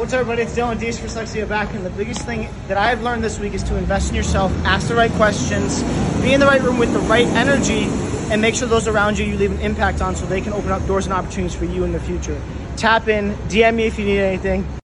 What's up, everybody? It's Dylan Dees for Dyslexia back, and the biggest thing that I've learned this week is to invest in yourself, ask the right questions, be in the right room with the right energy, and make sure those around you you leave an impact on so they can open up doors and opportunities for you in the future. Tap in, DM me if you need anything.